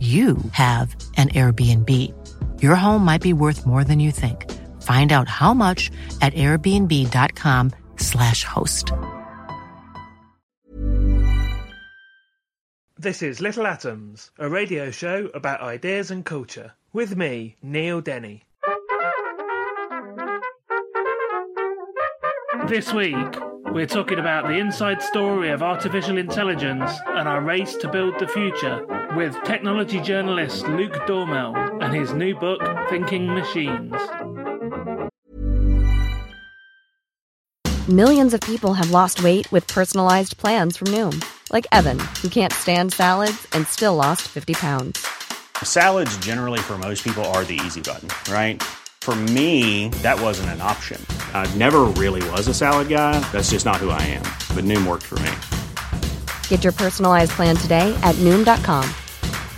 you have an Airbnb. Your home might be worth more than you think. Find out how much at airbnb.com/slash host. This is Little Atoms, a radio show about ideas and culture. With me, Neil Denny. This week, we're talking about the inside story of artificial intelligence and our race to build the future with technology journalist Luke Dormehl and his new book, Thinking Machines. Millions of people have lost weight with personalized plans from Noom, like Evan, who can't stand salads and still lost 50 pounds. Salads, generally, for most people, are the easy button, right? For me, that wasn't an option. I never really was a salad guy. That's just not who I am. But Noom worked for me. Get your personalized plan today at Noom.com.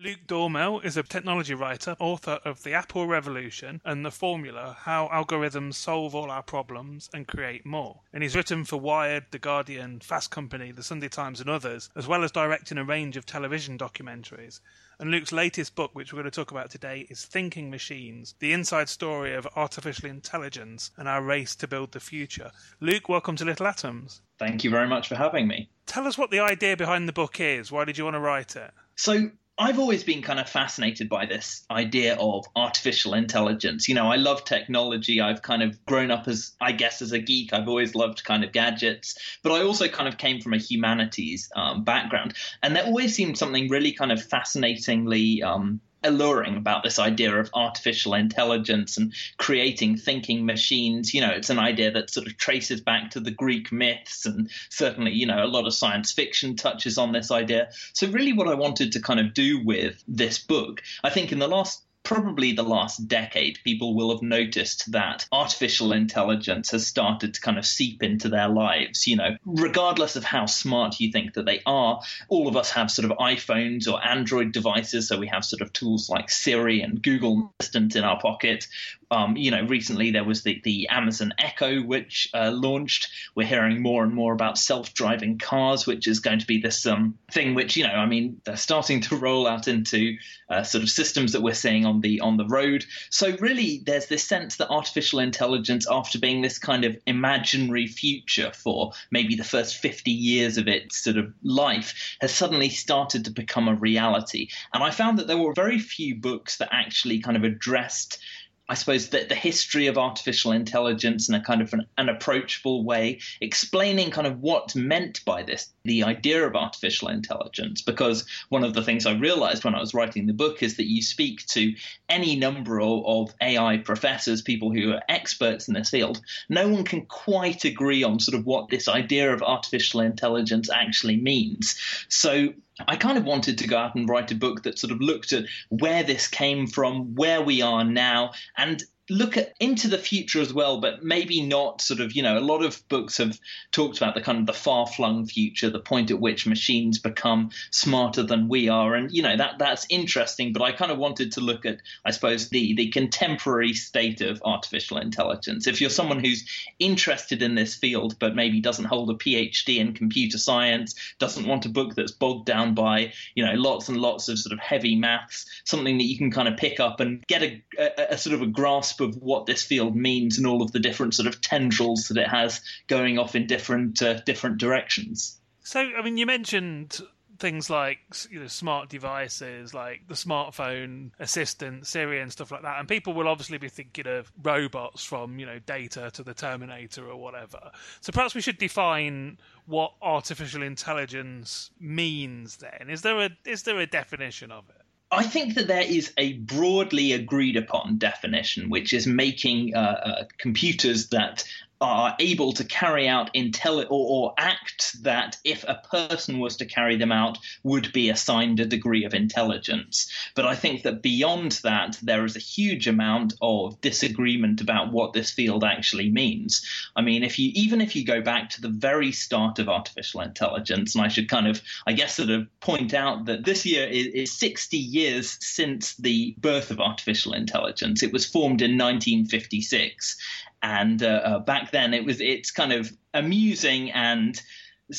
Luke Dormehl is a technology writer, author of The Apple Revolution and The Formula How Algorithms Solve All Our Problems and Create More. And he's written for Wired, The Guardian, Fast Company, The Sunday Times, and others, as well as directing a range of television documentaries. And Luke's latest book, which we're going to talk about today, is Thinking Machines The Inside Story of Artificial Intelligence and Our Race to Build the Future. Luke, welcome to Little Atoms. Thank you very much for having me. Tell us what the idea behind the book is. Why did you want to write it? So, I've always been kind of fascinated by this idea of artificial intelligence. You know, I love technology. I've kind of grown up as, I guess, as a geek. I've always loved kind of gadgets, but I also kind of came from a humanities um, background. And there always seemed something really kind of fascinatingly um, alluring about this idea of artificial intelligence and creating thinking machines. You know, it's an idea that sort of traces back to the Greek myths, and certainly, you know, a lot of science fiction touches on this idea. So, really, what I wanted to kind of do with this book, I think in the last probably the last decade, people will have noticed that artificial intelligence has started to kind of seep into their lives. You know, regardless of how smart you think that they are, all of us have sort of iPhones or Android devices. So we have sort of tools like Siri and Google Assistant in our pocket. Um, you know, recently there was the, the Amazon Echo, which uh, launched. We're hearing more and more about self driving cars, which is going to be this um, thing which, you know, I mean, they're starting to roll out into uh, sort of systems that we're seeing on the on the road. So really, there's this sense that artificial intelligence, after being this kind of imaginary future for maybe the first 50 years of its sort of life, has suddenly started to become a reality. And I found that there were very few books that actually kind of addressed I suppose that the history of artificial intelligence in a kind of an, an, approachable way, explaining kind of what's meant by this, the idea of artificial intelligence. Because one of the things I realized when I was writing the book is that you speak to any number of, of AI professors, people who are experts in this field, no one can quite agree on sort of what this idea of artificial intelligence actually means. So I kind of wanted to go out and write a book that sort of looked at where this came from, where we are now, and look at into the future as well, but maybe not sort of, you know, a lot of books have talked about the kind of the far flung future, the point at which machines become smarter than we are. And, you know, that that's interesting, but I kind of wanted to look at, I suppose, the the contemporary state of artificial intelligence. If you're someone who's interested in this field, but maybe doesn't hold a PhD in computer science, doesn't want a book that's bogged down by, you know, lots and lots of sort of heavy maths, something that you can kind of pick up and get a, a, a sort of a grasp grasp of what this field means and all of the different sort of tendrils that it has going off in different uh, different directions. So, I mean, you mentioned things like you know smart devices like the smartphone assistant siri and stuff like that. And people will obviously be thinking of robots from you know data to the terminator or whatever. So perhaps we should define what artificial intelligence means then. Is there a is there a definition of it I think that there is a broadly agreed upon definition, which is making uh, uh, computers that are able to carry out intelli- or, or act that if a person was to carry them out would be assigned a degree of intelligence. But i think that beyond that there is a huge amount of disagreement about what this field actually means. I mean if you even if you go back to the very start of artificial intelligence and i should kind of i guess sort of point out that this year is, is 60 years since the birth of artificial intelligence. It was formed in 1956 and uh, uh, back then it was it's kind of amusing and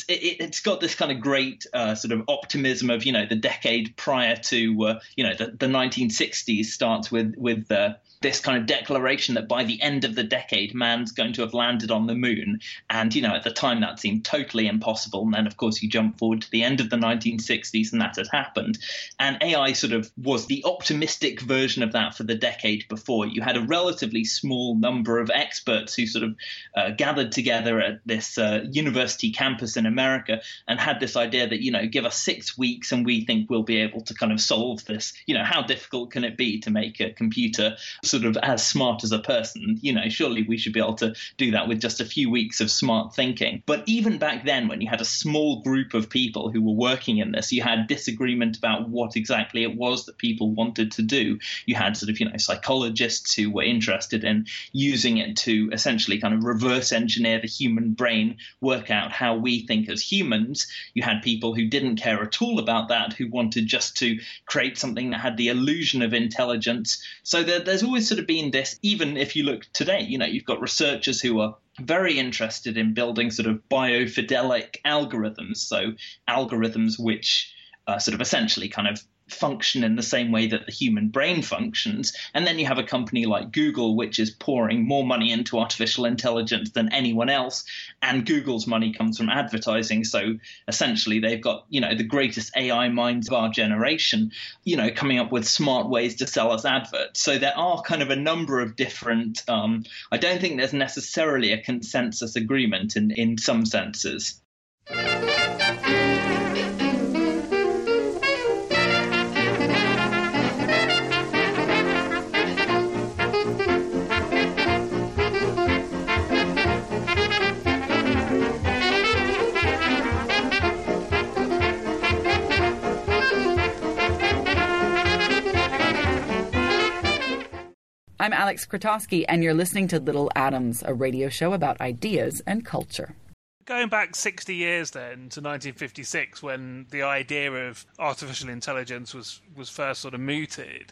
it, has got this kind of great uh, sort of optimism of you know the decade prior to uh, you know the, the 1960s starts with with uh, this kind of declaration that by the end of the decade, man's going to have landed on the moon. And, you know, at the time that seemed totally impossible. And then, of course, you jump forward to the end of the 1960s and that had happened. And AI sort of was the optimistic version of that for the decade before. You had a relatively small number of experts who sort of uh, gathered together at this uh, university campus in America and had this idea that, you know, give us six weeks and we think we'll be able to kind of solve this. You know, how difficult can it be to make a computer sort of as smart as a person. You know, surely we should be able to do that with just a few weeks of smart thinking. But even back then, when you had a small group of people who were working in this, you had disagreement about what exactly it was that people wanted to do. You had sort of, you know, psychologists who were interested in using it to essentially kind of reverse engineer the human brain, work out how we think as humans. You had people who didn't care at all about that, who wanted just to create something that had the illusion of intelligence. So there, there's always sort of been this, even if you look today, you know, you've got researchers who are very interested in building sort of biofidelic algorithms. So algorithms which uh, sort of essentially kind of function in the same way that the human brain functions. And then you have a company like Google, which is pouring more money into artificial intelligence than anyone else. And Google's money comes from advertising. So essentially, they've got, you know, the greatest AI minds of our generation, you know, coming up with smart ways to sell us adverts. So there are kind of a number of different, um, I don't think there's necessarily a consensus agreement in, in some senses. I'm Alex Krotoski, and you're listening to Little Atoms, a radio show about ideas and culture. Going back 60 years then to 1956, when the idea of artificial intelligence was, was first sort of mooted,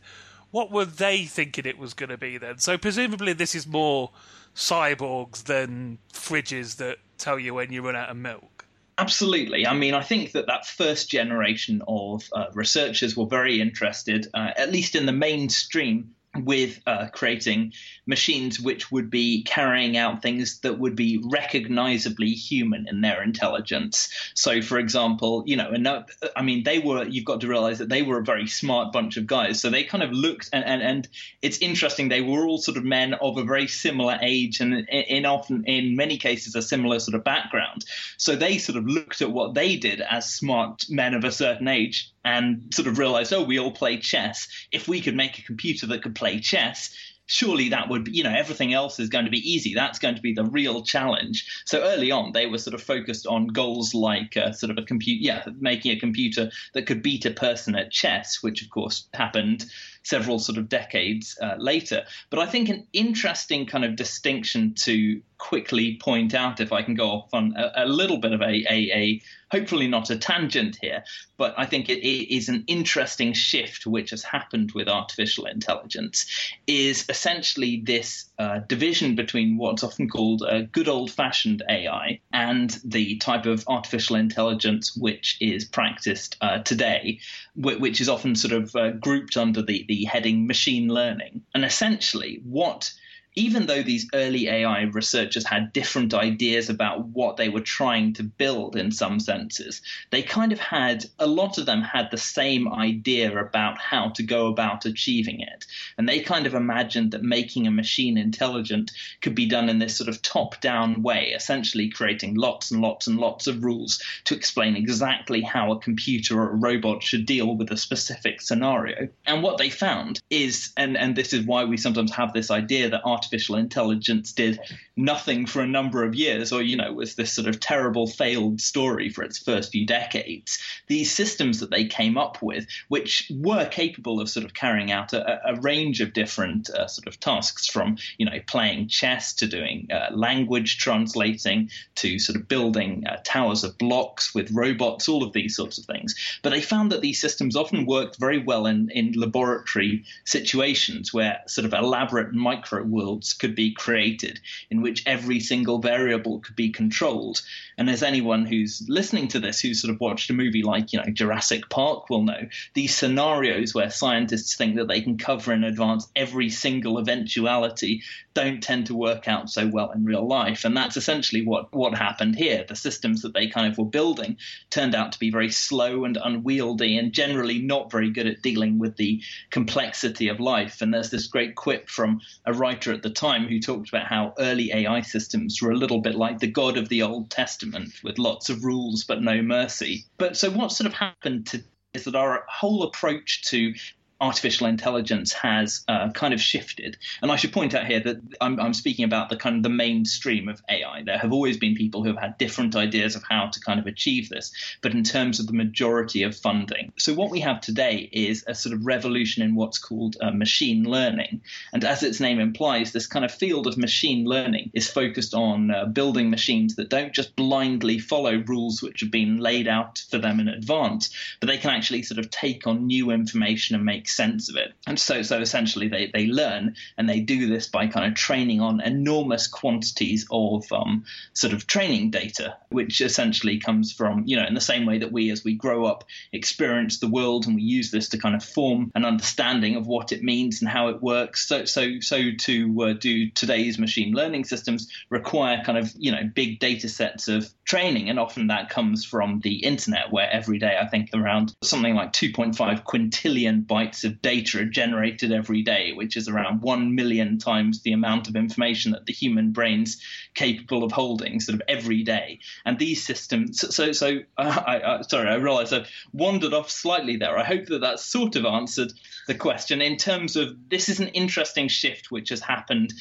what were they thinking it was going to be then? So presumably this is more cyborgs than fridges that tell you when you run out of milk. Absolutely. I mean, I think that that first generation of uh, researchers were very interested, uh, at least in the mainstream, with uh, creating machines which would be carrying out things that would be recognizably human in their intelligence. So, for example, you know, and I mean, they were, you've got to realize that they were a very smart bunch of guys. So they kind of looked, and, and, and it's interesting, they were all sort of men of a very similar age and in often, in many cases, a similar sort of background. So they sort of looked at what they did as smart men of a certain age and sort of realized, oh, we all play chess. If we could make a computer that could play chess, surely that would be, you know, everything else is going to be easy. That's going to be the real challenge. So early on, they were sort of focused on goals like uh, sort of a computer, yeah, making a computer that could beat a person at chess, which of course happened several sort of decades uh, later. But I think an interesting kind of distinction to quickly point out, if I can go off on a, a little bit of a, a, a, hopefully not a tangent here, but I think it, it is an interesting shift which has happened with artificial intelligence, is essentially this uh, division between what's often called a good old fashioned AI and the type of artificial intelligence which is practiced uh, today, which is often sort of uh, grouped under the, the heading machine learning. And essentially, what even though these early AI researchers had different ideas about what they were trying to build in some senses, they kind of had a lot of them had the same idea about how to go about achieving it. And they kind of imagined that making a machine intelligent could be done in this sort of top down way, essentially creating lots and lots and lots of rules to explain exactly how a computer or a robot should deal with a specific scenario. And what they found is, and, and this is why we sometimes have this idea that art artificial intelligence did nothing for a number of years, or, you know, was this sort of terrible failed story for its first few decades. These systems that they came up with, which were capable of sort of carrying out a, a range of different uh, sort of tasks from, you know, playing chess to doing uh, language translating to sort of building uh, towers of blocks with robots, all of these sorts of things. But they found that these systems often worked very well in, in laboratory situations where sort of elaborate micro worlds could be created in which every single variable could be controlled. And as anyone who's listening to this who's sort of watched a movie like, you know, Jurassic Park will know, these scenarios where scientists think that they can cover in advance every single eventuality don't tend to work out so well in real life. And that's essentially what, what happened here. The systems that they kind of were building turned out to be very slow and unwieldy and generally not very good at dealing with the complexity of life. And there's this great quip from a writer at the time who talked about how early AI systems were a little bit like the God of the Old Testament with lots of rules but no mercy. But so what sort of happened to is that our whole approach to artificial intelligence has uh, kind of shifted. And I should point out here that I'm, I'm, speaking about the kind of the mainstream of AI. There have always been people who have had different ideas of how to kind of achieve this, but in terms of the majority of funding. So what we have today is a sort of revolution in what's called uh, machine learning. And as its name implies, this kind of field of machine learning is focused on uh, building machines that don't just blindly follow rules which have been laid out for them in advance, but they can actually sort of take on new information and make make sense of it. And so, so essentially, they, they learn and they do this by kind of training on enormous quantities of um, sort of training data, which essentially comes from, you know, in the same way that we, as we grow up, experience the world and we use this to kind of form an understanding of what it means and how it works. So, so, so to uh, do today's machine learning systems require kind of, you know, big data sets of training. And often that comes from the internet, where every day I think around something like 2.5 quintillion bytes of data are generated every day, which is around 1 million times the amount of information that the human brain's capable of holding sort of every day. And these systems, so, so, uh, I, sorry, I realize I've wandered off slightly there. I hope that that sort of answered the question in terms of this is an interesting shift which has happened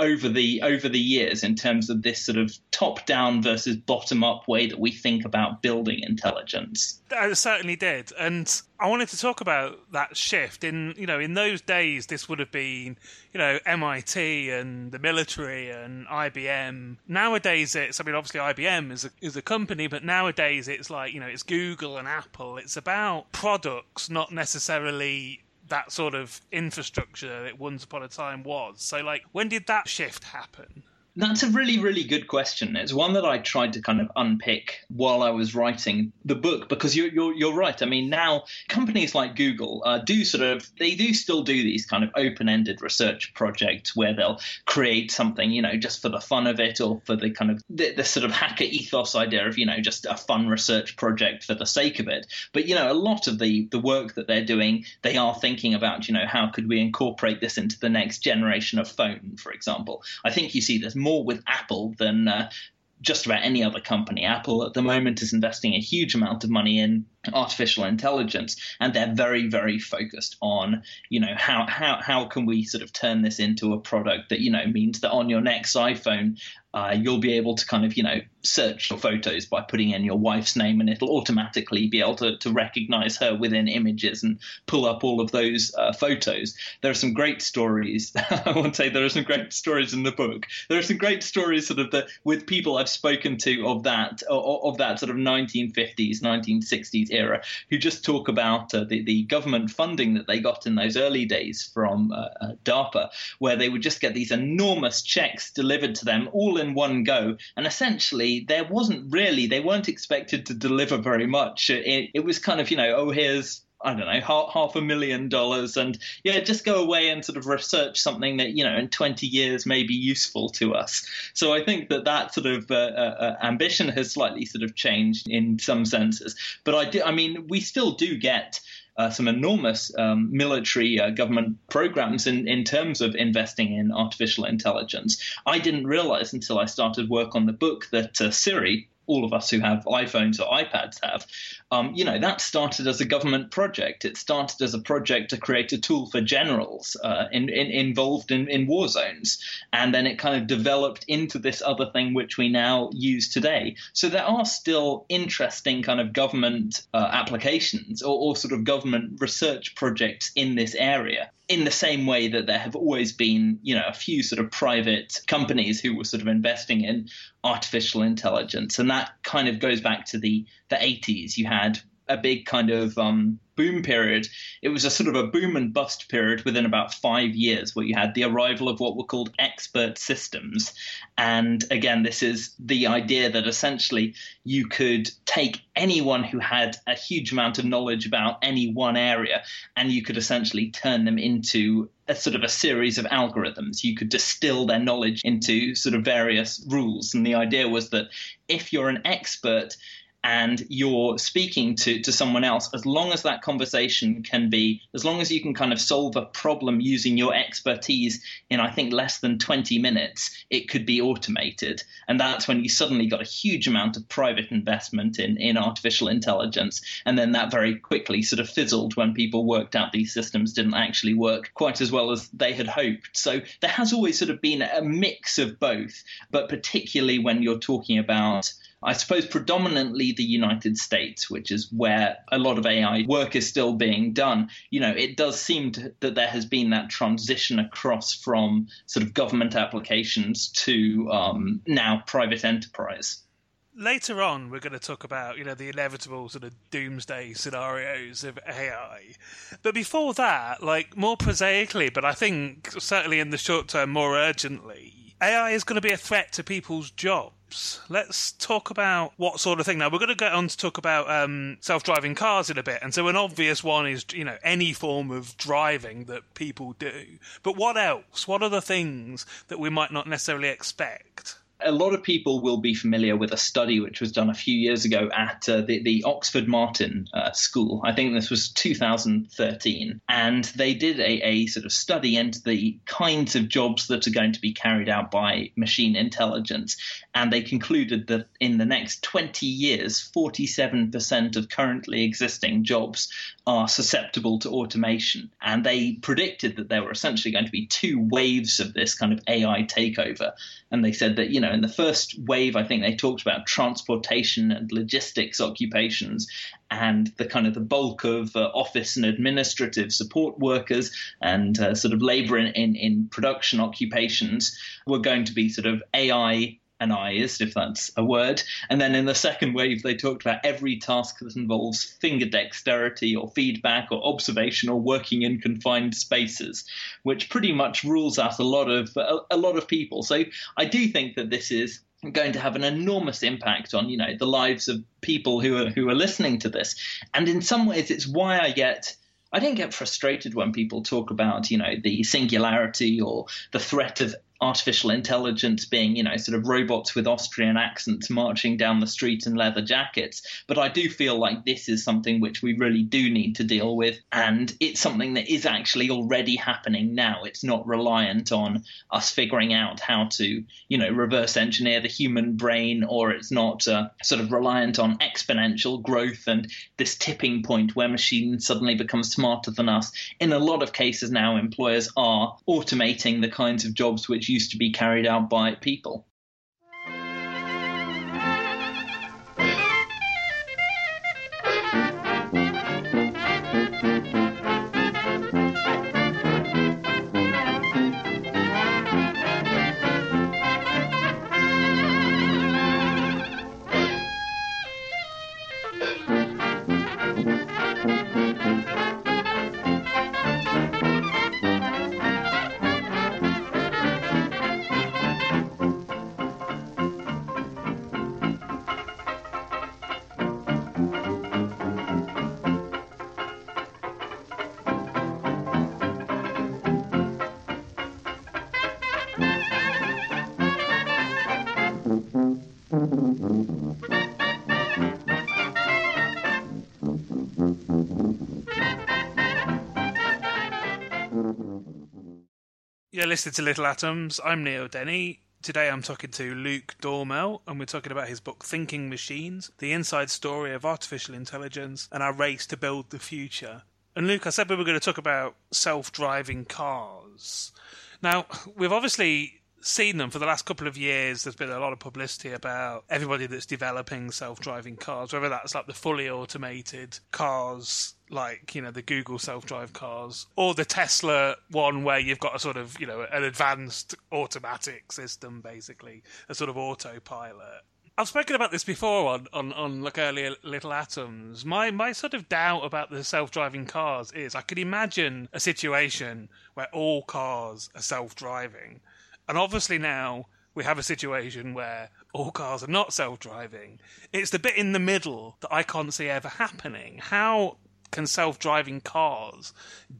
over the over the years in terms of this sort of top down versus bottom up way that we think about building intelligence. It certainly did, and I wanted to talk about that shift. In you know, in those days, this would have been you know MIT and the military and IBM. Nowadays, it's I mean, obviously IBM is a, is a company, but nowadays it's like you know it's Google and Apple. It's about products, not necessarily that sort of infrastructure that once upon a time was. So, like, when did that shift happen? That's a really, really good question. It's one that I tried to kind of unpick while I was writing the book because you're you're, you're right. I mean, now companies like Google uh, do sort of they do still do these kind of open-ended research projects where they'll create something, you know, just for the fun of it or for the kind of the, the sort of hacker ethos idea of you know just a fun research project for the sake of it. But you know, a lot of the the work that they're doing, they are thinking about you know how could we incorporate this into the next generation of phone, for example. I think you see this more with Apple than uh, just about any other company. Apple at the moment is investing a huge amount of money in artificial intelligence and they're very very focused on you know how how how can we sort of turn this into a product that you know means that on your next iPhone uh, you'll be able to kind of you know search your photos by putting in your wife's name and it'll automatically be able to, to recognize her within images and pull up all of those uh, photos. There are some great stories i won't say there are some great stories in the book. There are some great stories sort of the, with people i've spoken to of that of, of that sort of 1950s 1960s era who just talk about uh, the, the government funding that they got in those early days from uh, uh DARPA, where they would just get these enormous checks delivered to them all in one go. And essentially, there wasn't really, they weren't expected to deliver very much. It, it was kind of, you know, oh, here's I don't know, half, half, a million dollars, and yeah, just go away and sort of research something that you know in 20 years may be useful to us. So I think that that sort of uh, uh, uh, ambition has slightly sort of changed in some senses. But I do, I mean, we still do get. Uh, some enormous um, military uh, government programs in, in terms of investing in artificial intelligence. I didn't realize until I started work on the book that uh, Siri, all of us who have iPhones or iPads have, um, you know, that started as a government project. It started as a project to create a tool for generals uh, in, in, involved in, in war zones. And then it kind of developed into this other thing which we now use today. So there are still interesting kind of government uh, applications or, or sort of government research projects in this area in the same way that there have always been, you know, a few sort of private companies who were sort of investing in artificial intelligence, and that kind of goes back to the the 80s. You had a big kind of um, boom period. It was a sort of a boom and bust period within about five years, where you had the arrival of what were called expert systems. And again, this is the idea that essentially you could take anyone who had a huge amount of knowledge about any one area, and you could essentially turn them into a sort of a series of algorithms. You could distill their knowledge into sort of various rules. And the idea was that if you're an expert, and you're speaking to, to someone else, as long as that conversation can be, as long as you can kind of solve a problem using your expertise in, I think, less than 20 minutes, it could be automated. And that's when you suddenly got a huge amount of private investment in, in artificial intelligence. And then that very quickly sort of fizzled when people worked out these systems didn't actually work quite as well as they had hoped. So there has always sort of been a mix of both, but particularly when you're talking about I suppose predominantly the United States, which is where a lot of AI work is still being done. You know, it does seem to, that there has been that transition across from sort of government applications to um, now private enterprise later on we're going to talk about you know the inevitable sort of doomsday scenarios of AI. But before that, like more prosaically, but I think certainly in the short term more urgently, AI is going to be a threat to people's jobs let's talk about what sort of thing. Now we're going to get on to talk about um, self-driving cars in a bit, and so an obvious one is you know any form of driving that people do. But what else? What are the things that we might not necessarily expect? A lot of people will be familiar with a study which was done a few years ago at uh, the, the, Oxford Martin uh, School. I think this was 2013. And they did a, a, sort of study into the kinds of jobs that are going to be carried out by machine intelligence. And they concluded that in the next 20 years, 47% of currently existing jobs are susceptible to automation. And they predicted that there were essentially going to be two waves of this kind of AI takeover. And they said that, you know, in the first wave, I think they talked about transportation and logistics occupations and the kind of the bulk of uh, office and administrative support workers and uh, sort of labor in, in, in production occupations were going to be sort of AI anized, if that's a word. And then in the second wave, they talked about every task that involves finger dexterity or feedback or observation or working in confined spaces, which pretty much rules out a lot of a, a lot of people. So I do think that this is going to have an enormous impact on you know the lives of people who are who are listening to this and in some ways it's why i get I don't get frustrated when people talk about, you know, the singularity or the threat of artificial intelligence being, you know, sort of robots with Austrian accents marching down the street in leather jackets. But I do feel like this is something which we really do need to deal with. And it's something that is actually already happening now. It's not reliant on us figuring out how to, you know, reverse engineer the human brain, or it's not uh, sort of reliant on exponential growth and this tipping point where machines suddenly become smarter than us. In a lot of cases now, employers are automating the kinds of jobs which used to be carried out by people. listening to Little Atoms. I'm Neil Denny. Today I'm talking to Luke Dormehl, and we're talking about his book Thinking Machines The Inside Story of Artificial Intelligence and Our Race to Build the Future. And Luke, I said we were going to talk about self driving cars. Now, we've obviously seen them for the last couple of years. There's been a lot of publicity about everybody that's developing self-driving cars, whether that's like the fully automated cars, like you know the Google self-drive cars, or the Tesla one where you've got a sort of you know an advanced automatic system, basically a sort of autopilot. I've spoken about this before on, on, on like earlier Little Atoms. My my sort of doubt about the self driving cars is I could imagine a situation where all cars are self driving and obviously now we have a situation where all cars are not self driving. It's the bit in the middle that I can't see ever happening. How can self driving cars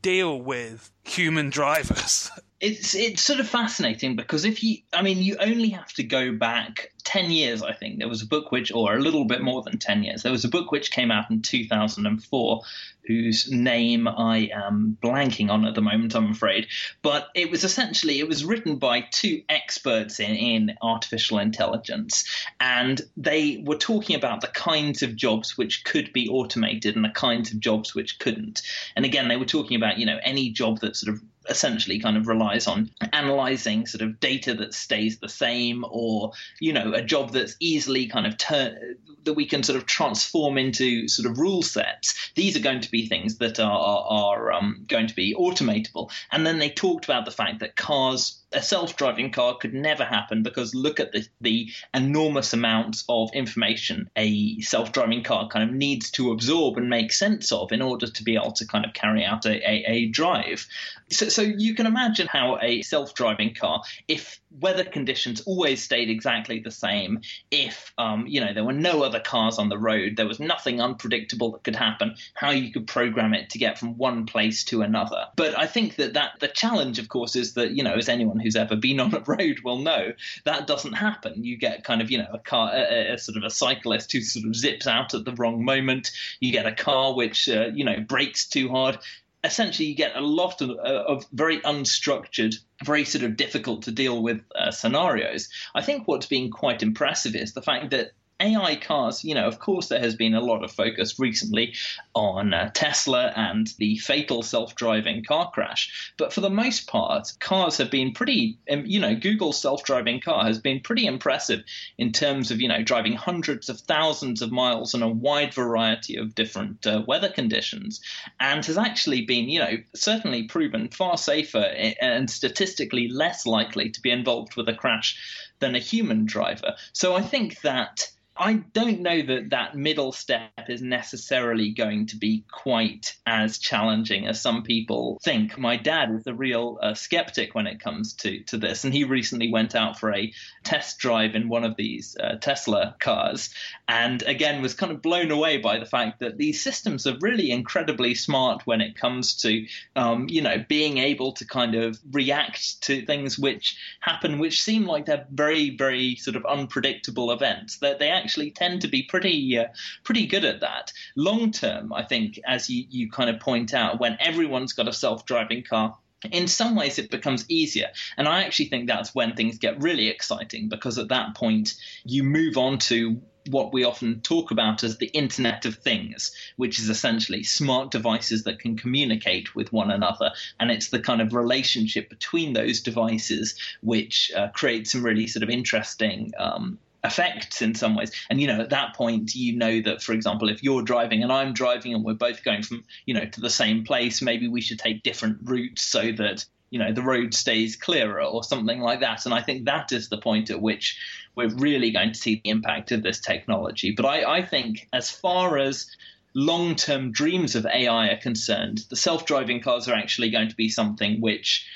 deal with human drivers? It's it's sort of fascinating because if you I mean you only have to go back 10 years I think there was a book which or a little bit more than 10 years there was a book which came out in 2004 whose name I am blanking on at the moment, I'm afraid. But it was essentially it was written by two experts in, in artificial intelligence, and they were talking about the kinds of jobs which could be automated and the kinds of jobs which couldn't. And again, they were talking about you know any job that sort of essentially kind of relies on analyzing sort of data that stays the same or you know a job that's easily kind of turn that we can sort of transform into sort of rule sets. These are going to be things that are are, um, going to be automatable. And then they talked about the fact that cars a self-driving car could never happen because look at the, the enormous amounts of information a self-driving car kind of needs to absorb and make sense of in order to be able to kind of carry out a, a, a drive. So, so you can imagine how a self-driving car, if weather conditions always stayed exactly the same, if um, you know there were no other cars on the road, there was nothing unpredictable that could happen, how you could program it to get from one place to another. But I think that that the challenge, of course, is that you know as anyone who's ever been on a road will know that doesn't happen. You get kind of you know a car, a, a sort of a cyclist who sort of zips out at the wrong moment. You get a car which uh, you know brakes too hard. Essentially, you get a lot of, uh, of very unstructured very sort of difficult to deal with uh, scenarios. I think what's been quite impressive is the fact that AI cars, you know, of course, there has been a lot of focus recently on uh, Tesla and the fatal self driving car crash. But for the most part, cars have been pretty, um, you know, Google's self driving car has been pretty impressive in terms of, you know, driving hundreds of thousands of miles in a wide variety of different uh, weather conditions and has actually been, you know, certainly proven far safer and statistically less likely to be involved with a crash than a human driver. So I think that I don't know that that middle step is necessarily going to be quite as challenging as some people think. My dad is a real uh, skeptic when it comes to, to this, and he recently went out for a test drive in one of these uh, Tesla cars, and again was kind of blown away by the fact that these systems are really incredibly smart when it comes to, um, you know, being able to kind of react to things which happen, which seem like they're very, very very sort of unpredictable events. That they actually tend to be pretty uh, pretty good at that. Long term, I think, as you, you kind of point out, when everyone's got a self driving car, in some ways it becomes easier and i actually think that's when things get really exciting because at that point you move on to what we often talk about as the internet of things which is essentially smart devices that can communicate with one another and it's the kind of relationship between those devices which uh, creates some really sort of interesting um, effects in some ways. And you know, at that point, you know that, for example, if you're driving and I'm driving and we're both going from you know to the same place, maybe we should take different routes so that you know the road stays clearer or something like that. And I think that is the point at which we're really going to see the impact of this technology. But I, I think as far as long term dreams of AI are concerned, the self driving cars are actually going to be something which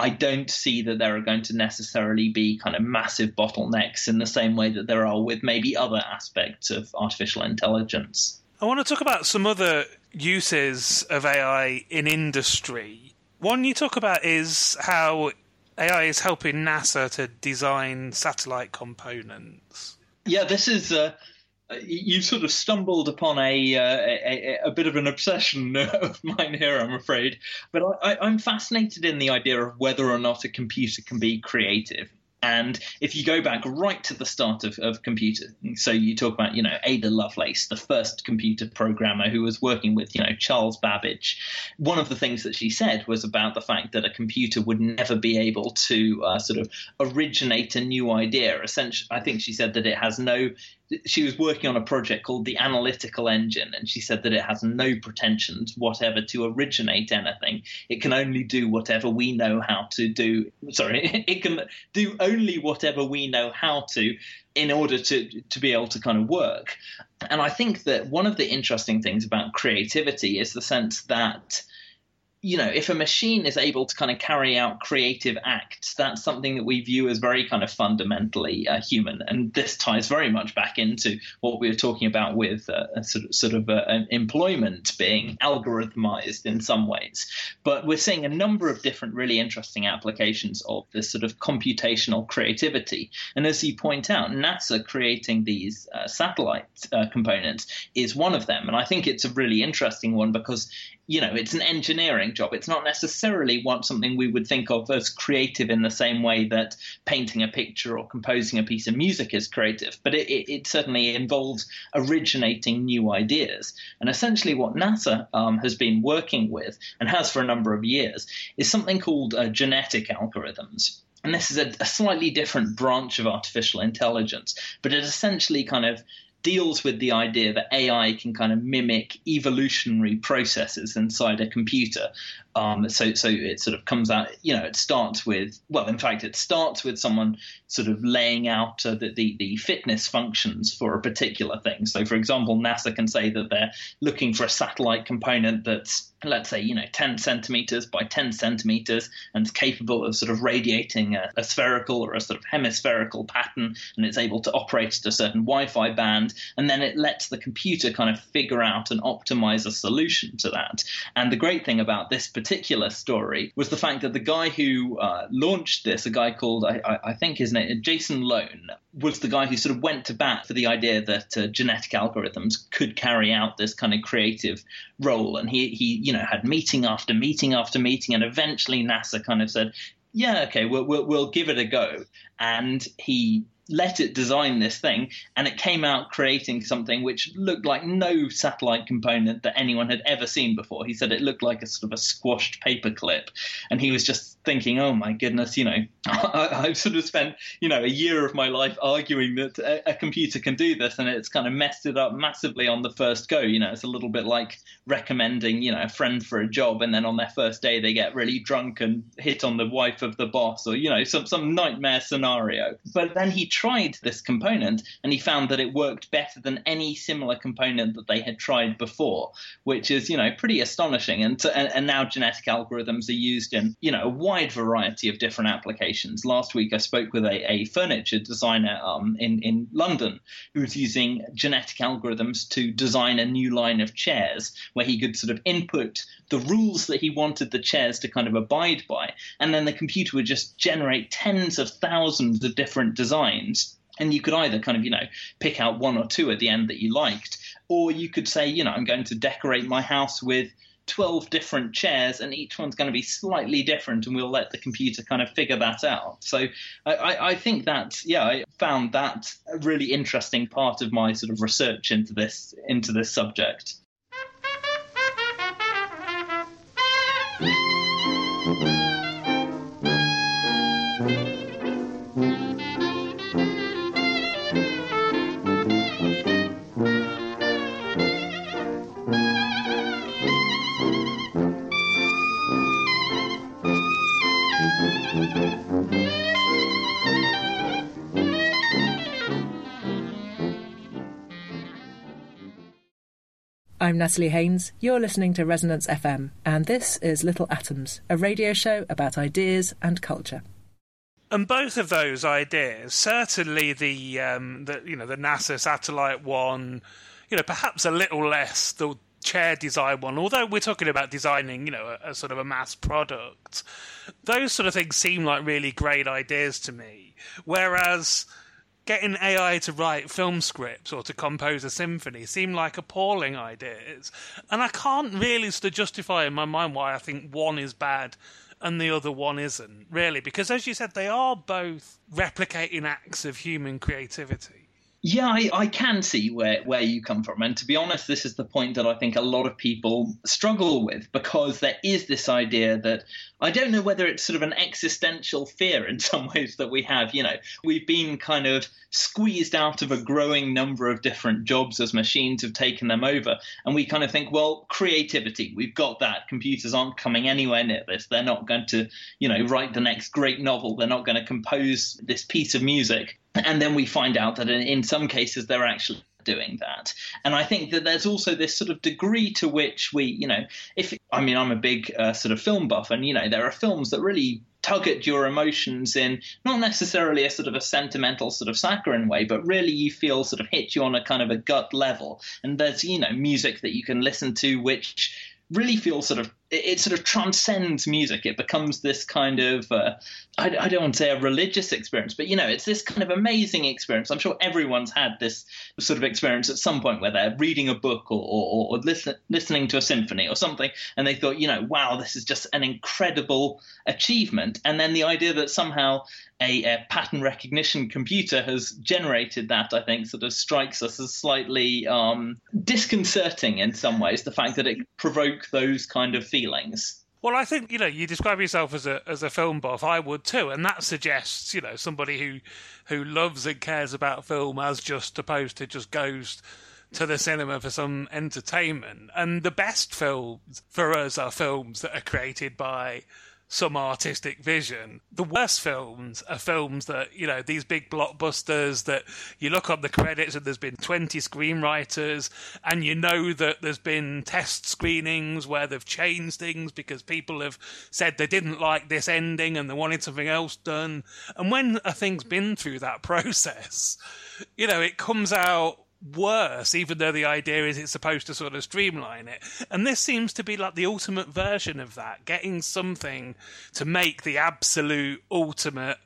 I don't see that there are going to necessarily be kind of massive bottlenecks in the same way that there are with maybe other aspects of artificial intelligence. I want to talk about some other uses of AI in industry. One you talk about is how AI is helping NASA to design satellite components. Yeah, this is uh, you sort of stumbled upon a, uh, a, a bit of an obsession of mine here, I'm afraid. But I, I'm fascinated in the idea of whether or not a computer can be creative. And if you go back right to the start of, of computing, so you talk about, you know, Ada Lovelace, the first computer programmer who was working with, you know, Charles Babbage. One of the things that she said was about the fact that a computer would never be able to uh, sort of originate a new idea. Essentially, I think she said that it has no she was working on a project called the Analytical Engine, and she said that it has no pretensions whatever to originate anything. It can only do whatever we know how to do. Sorry, it can do only whatever we know how to in order to to be able to kind of work. And I think that one of the interesting things about creativity is the sense that you know, if a machine is able to kind of carry out creative acts, that's something that we view as very kind of fundamentally uh, human. And this ties very much back into what we were talking about with uh, sort of, sort of uh, employment being algorithmized in some ways. But we're seeing a number of different really interesting applications of this sort of computational creativity. And as you point out, NASA creating these uh, satellite uh, components is one of them. And I think it's a really interesting one because you know, it's an engineering job. It's not necessarily what something we would think of as creative in the same way that painting a picture or composing a piece of music is creative, but it, it, it certainly involves originating new ideas. And essentially, what NASA um, has been working with and has for a number of years is something called uh, genetic algorithms. And this is a, a slightly different branch of artificial intelligence, but it essentially kind of deals with the idea that AI can kind of mimic evolutionary processes inside a computer. Um, so, so it sort of comes out, you know, it starts with, well, in fact, it starts with someone sort of laying out uh, the, the, the fitness functions for a particular thing. So, for example, NASA can say that they're looking for a satellite component that's let's say, you know, 10 centimeters by 10 centimeters and is capable of sort of radiating a, a, spherical or a sort of hemispherical pattern and it's able to operate at a certain Wi Fi band. And then it lets the computer kind of figure out and optimize a solution to that. And the great thing about this particular story was the fact that the guy who uh, launched this, a guy called, I, I think his name, Jason Lohn, was the guy who sort of went to bat for the idea that uh, genetic algorithms could carry out this kind of creative role. And he, he, you know, had meeting after meeting after meeting, and eventually NASA kind of said, "Yeah, okay, we'll we'll, we'll give it a go." And he let it design this thing, and it came out creating something which looked like no satellite component that anyone had ever seen before. He said it looked like a sort of a squashed paperclip, and he was just thinking, "Oh my goodness, you know, I, have sort of spent you know a year of my life arguing that a, a computer can do this, and it's kind of messed it up massively on the first go. You know, it's a little bit like recommending you know a friend for a job, and then on their first day they get really drunk and hit on the wife of the boss, or you know some some nightmare scenario. But then he tried this component and he found that it worked better than any similar component that they had tried before, which is, you know, pretty astonishing. And, to, and, and now genetic algorithms are used in, you know, wide variety of different applications. Last week I spoke with a, a furniture designer um, in, in London who was using genetic algorithms to design a new line of chairs where he could sort of input the rules that he wanted the chairs to kind of abide by. And then the computer would just generate tens of thousands of different designs and you could either kind of you know pick out one or two at the end that you liked or you could say you know i'm going to decorate my house with 12 different chairs and each one's going to be slightly different and we'll let the computer kind of figure that out. So i, I think that yeah i found that a really interesting part of my sort of research into this into this subject I'm Natalie Haynes. You're listening to Resonance FM, and this is Little Atoms, a radio show about ideas and culture. And both of those ideas, certainly the, um, the you know the NASA satellite one, you know perhaps a little less the chair design one. Although we're talking about designing, you know, a, a sort of a mass product, those sort of things seem like really great ideas to me. Whereas getting AI to write film scripts or to compose a symphony seem like appalling ideas. And I can't really justify in my mind why I think one is bad and the other one isn't, really. Because as you said, they are both replicating acts of human creativity. Yeah, I, I, can see where, where you come from. And to be honest, this is the point that I think a lot of people struggle with because there is this idea that I don't know whether it's sort of an existential fear in some ways that we have. You know, we've been kind of squeezed out of a growing number of different jobs as machines have taken them over. And we kind of think, well, creativity, we've got that. Computers aren't coming anywhere near this. They're not going to, you know, write the next great novel. They're not going to compose this piece of music and then we find out that in, in some cases they're actually doing that. And I think that there's also this sort of degree to which we, you know, if I mean, I'm a big uh, sort of film buff, and you know, there are films that really tug at your emotions in not necessarily a sort of a sentimental sort of saccharine way, but really you feel sort of hit you on a kind of a gut level. And there's, you know, music that you can listen to which really feels sort of it, sort of transcends music. It becomes this kind of uh, I, I, don't want to say a religious experience, but you know, it's this kind of amazing experience. I'm sure everyone's had this sort of experience at some point where they're reading a book or, or, or listen, listening to a symphony or something, and they thought, you know, wow, this is just an incredible achievement. And then the idea that somehow a, a, pattern recognition computer has generated that, I think, sort of strikes us as slightly um, disconcerting in some ways. The fact that it provoked those kind of feelings. Well, I think you know you describe yourself as a as a film buff. I would too, and that suggests you know somebody who who loves and cares about film as just opposed to just goes to the cinema for some entertainment. And the best films for us are films that are created by some artistic vision. The worst films are films that, you know, these big blockbusters that you look on the credits and there's been 20 screenwriters and you know that there's been test screenings where they've changed things because people have said they didn't like this ending and they wanted something else done. And when a thing's been through that process, you know, it comes out worse, even though the idea is it's supposed to sort of streamline it. And this seems to be like the ultimate version of that, getting something to make the absolute ultimate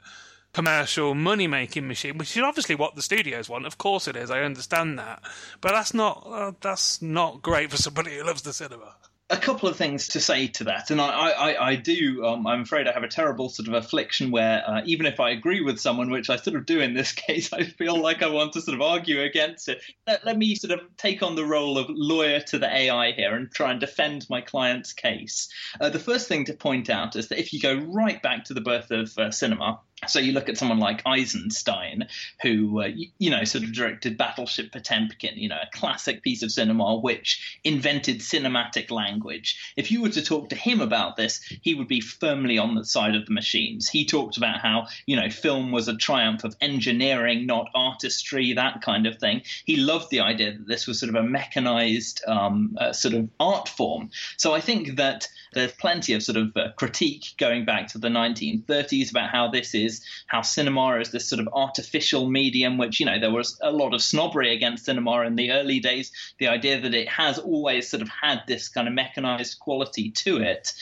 commercial money making machine, which is obviously what the studios want. Of course it is. I understand that, but that's not uh, that's not great for somebody who loves the cinema. A couple of things to say to that, and I, I, I do. Um, I'm afraid I have a terrible sort of affliction where uh, even if I agree with someone, which I sort of do in this case, I feel like I want to sort of argue against it. Let, let me sort of take on the role of lawyer to the AI here and try and defend my client's case. Uh, the first thing to point out is that if you go right back to the birth of uh, cinema, so you look at someone like Eisenstein, who uh, you, know sort of directed Battleship Potemkin, you know, a classic piece of cinema which invented cinematic language. If you were to talk to him about this, he would be firmly on the side of the machines. He talked about how you know film was a triumph of engineering, not artistry, that kind of thing. He loved the idea that this was sort of a mechanized um, uh, sort of art form. So I think that there's plenty of sort of uh, critique going back to the 1930s about how this is is how cinema is this sort of artificial medium, which, you know, there was a lot of snobbery against cinema in the early days. The idea that it has always sort of had this kind of mechanized quality to it.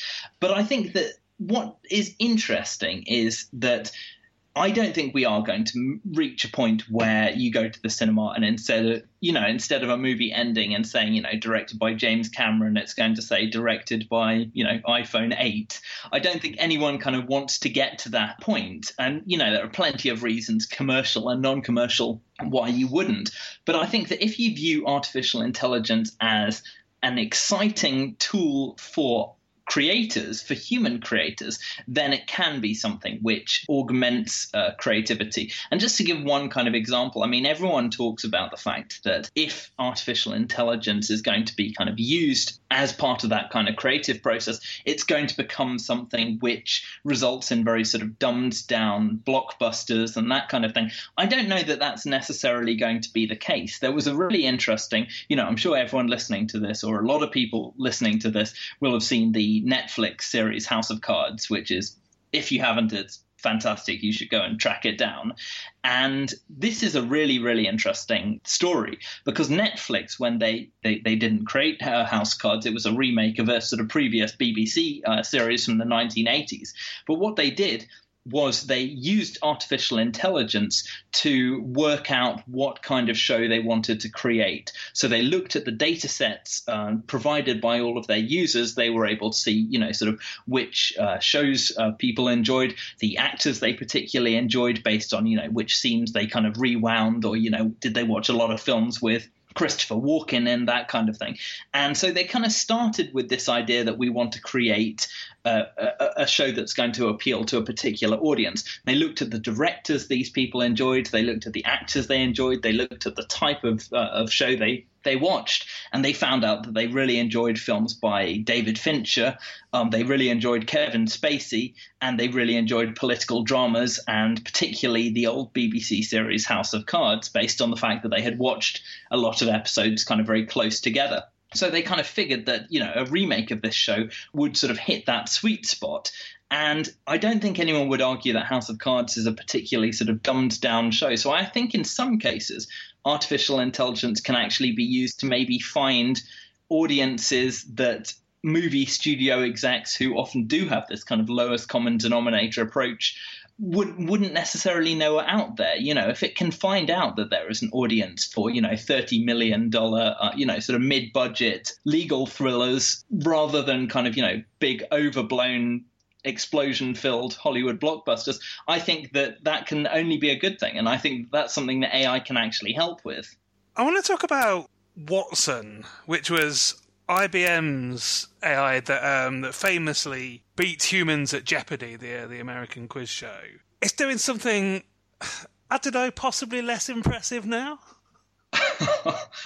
But I think that what is interesting is that I don't think we are going to reach a point where you go to the cinema and instead of, you know, instead of a movie ending and saying, you know, directed by James Cameron, it's going to say directed by, you know, iPhone 8. I don't think anyone kind of wants to get to that point. And, you know, there are plenty of reasons, commercial and non commercial, why you wouldn't. But I think that if you view artificial intelligence as an exciting tool for creators, for human creators, then it can be something which augments uh, creativity. And just to give one kind of example, I mean, everyone talks about the fact that if artificial intelligence is going to be kind of used as part of that kind of creative process, it's going to become something which results in very sort of dumbed down blockbusters and that kind of thing. I don't know that that's necessarily going to be the case. There was a really interesting, you know, I'm sure everyone listening to this or a lot of people listening to this will have seen the Netflix series House of Cards, which is, if you haven't, it's fantastic. You should go and track it down. And this is a really, really interesting story because Netflix, when they, they, they didn't create House Cards, it was a remake of a sort of previous BBC uh, series from the 1980s. But what they did was they used artificial intelligence to work out what kind of show they wanted to create. So they looked at the data sets uh, provided by all of their users. They were able to see, you know, sort of which uh, shows uh, people enjoyed, the actors they particularly enjoyed based on, you know, which scenes they kind of rewound or, you know, did they watch a lot of films with Christopher Walken and that kind of thing. And so they kind of started with this idea that we want to create a, a, show that's going to appeal to a particular audience. They looked at the directors these people enjoyed, they looked at the actors they enjoyed, they looked at the type of, uh, of show they, they watched, and they found out that they really enjoyed films by David Fincher, um, they really enjoyed Kevin Spacey, and they really enjoyed political dramas, and particularly the old BBC series House of Cards, based on the fact that they had watched a lot of episodes kind of very close together. So they kind of figured that, you know, a remake of this show would sort of hit that sweet spot. And I don't think anyone would argue that House of Cards is a particularly sort of dumbed down show. So I think in some cases, artificial intelligence can actually be used to maybe find audiences that movie studio execs who often do have this kind of lowest common denominator approach would, wouldn't necessarily know are out there. You know, if it can find out that there is an audience for, you know, $30 million, uh, you know, sort of mid budget legal thrillers rather than kind of, you know, big overblown explosion filled Hollywood blockbusters, I think that that can only be a good thing. And I think that's something that AI can actually help with. I want to talk about Watson, which was IBM's AI that um, that famously beat humans at Jeopardy, the uh, the American quiz show. It's doing something. I don't know, possibly less impressive now.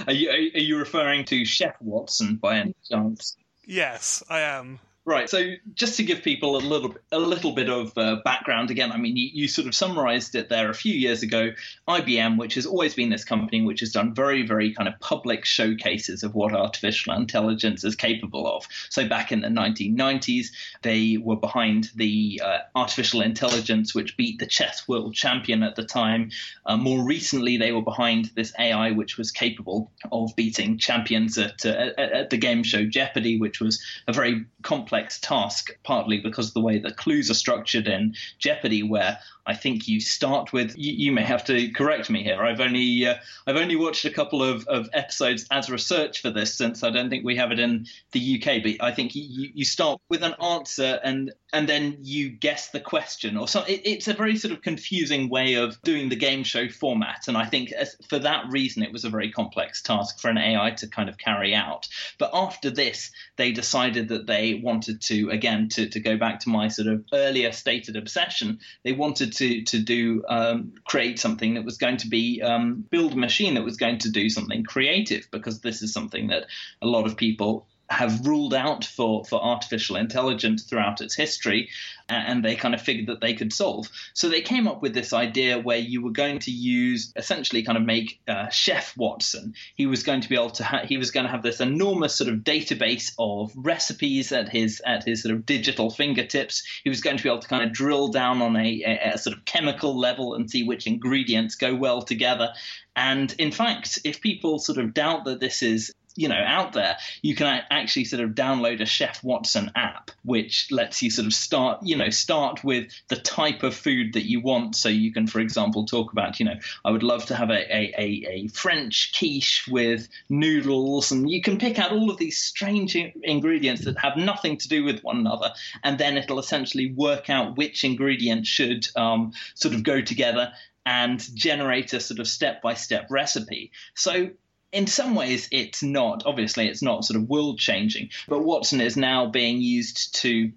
are you are you referring to Chef Watson by any chance? Yes, I am. Right. So just to give people a little a little bit of uh, background again, I mean, you, you, sort of summarized it there a few years ago. IBM, which has always been this company which has done very, very kind of public showcases of what artificial intelligence is capable of. So back in the 1990s, they were behind the uh, artificial intelligence which beat the chess world champion at the time. Uh, more recently, they were behind this AI which was capable of beating champions at, uh, at, at the game show Jeopardy, which was a very complex complex task, partly because of the way the clues are structured in Jeopardy, where I think you start with. You, you may have to correct me here. I've only uh, I've only watched a couple of, of episodes as research for this, since I don't think we have it in the UK. But I think you, you start with an answer and and then you guess the question, or so. It, it's a very sort of confusing way of doing the game show format, and I think for that reason it was a very complex task for an AI to kind of carry out. But after this, they decided that they wanted to again to to go back to my sort of earlier stated obsession. They wanted to to do um, create something that was going to be um, build a machine that was going to do something creative because this is something that a lot of people have ruled out for, for artificial intelligence throughout its history, and they kind of figured that they could solve. So they came up with this idea where you were going to use essentially kind of make uh, Chef Watson. He was going to be able to ha- he was going to have this enormous sort of database of recipes at his at his sort of digital fingertips. He was going to be able to kind of drill down on a, a, a sort of chemical level and see which ingredients go well together. And in fact, if people sort of doubt that this is you know out there you can actually sort of download a chef watson app which lets you sort of start you know start with the type of food that you want so you can for example talk about you know i would love to have a, a, a, a french quiche with noodles and you can pick out all of these strange ingredients that have nothing to do with one another and then it'll essentially work out which ingredients should um, sort of go together and generate a sort of step by step recipe. So in some ways it's not obviously it's not sort of world changing but watson is now being used to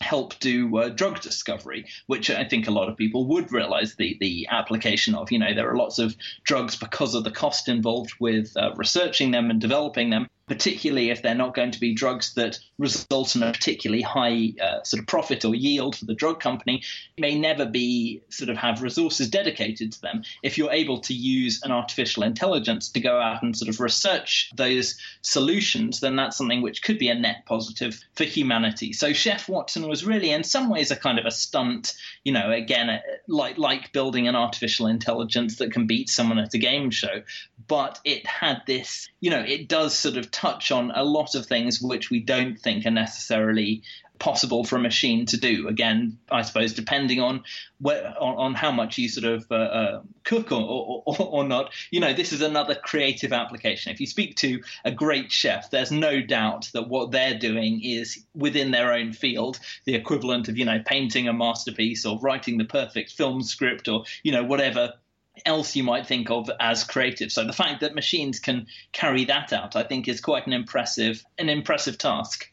help do uh, drug discovery, which I think a lot of people would realize the the application of. You know, there are lots of drugs because of the cost involved with uh, researching them and developing them particularly if they're not going to be drugs that result in a particularly high uh, sort of profit or yield for the drug company, may never be sort of have resources dedicated to them. If you're able to use an artificial intelligence to go out and sort of research those solutions, then that's something which could be a net positive for humanity. So Chef Watson was really, in some ways, a kind of a stunt. You know, again, like like building an artificial intelligence that can beat someone at a game show, but it had this. You know, it does sort of touch on a lot of things which we don't think are necessarily possible for a machine to do. Again, I suppose depending on where, on, on, how much you sort of uh, uh, cook or, or, or, not. You know, this is another creative application. If you speak to a great chef, there's no doubt that what they're doing is within their own field, the equivalent of you know painting a masterpiece or writing the perfect film script or you know whatever else you might think of as creative. So the fact that machines can carry that out, I think, is quite an impressive an impressive task.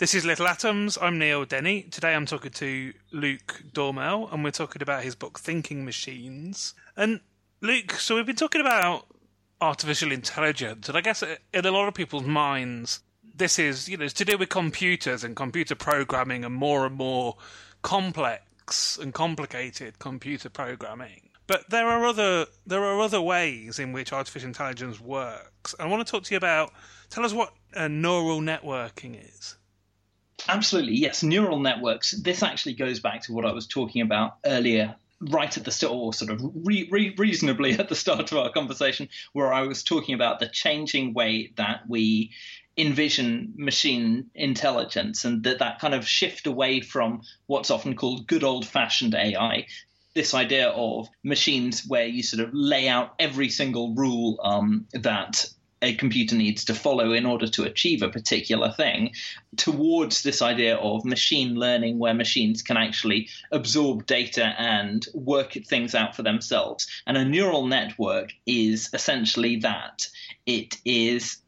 This is Little Atoms. I'm Neil Denny. Today I'm talking to Luke Dormehl, and we're talking about his book Thinking Machines. And Luke, so we've been talking about artificial intelligence, and I guess in a lot of people's minds, this is you know it's to do with computers and computer programming and more and more complex and complicated computer programming. But there are other there are other ways in which artificial intelligence works. I want to talk to you about. Tell us what neural networking is. Absolutely, yes. Neural networks. This actually goes back to what I was talking about earlier right at the start, or sort of re- re- reasonably at the start of our conversation, where I was talking about the changing way that we envision machine intelligence and that that kind of shift away from what's often called good old fashioned AI. This idea of machines where you sort of lay out every single rule um, that a computer needs to follow in order to achieve a particular thing towards this idea of machine learning where machines can actually absorb data and work things out for themselves. And a neural network is essentially that. It is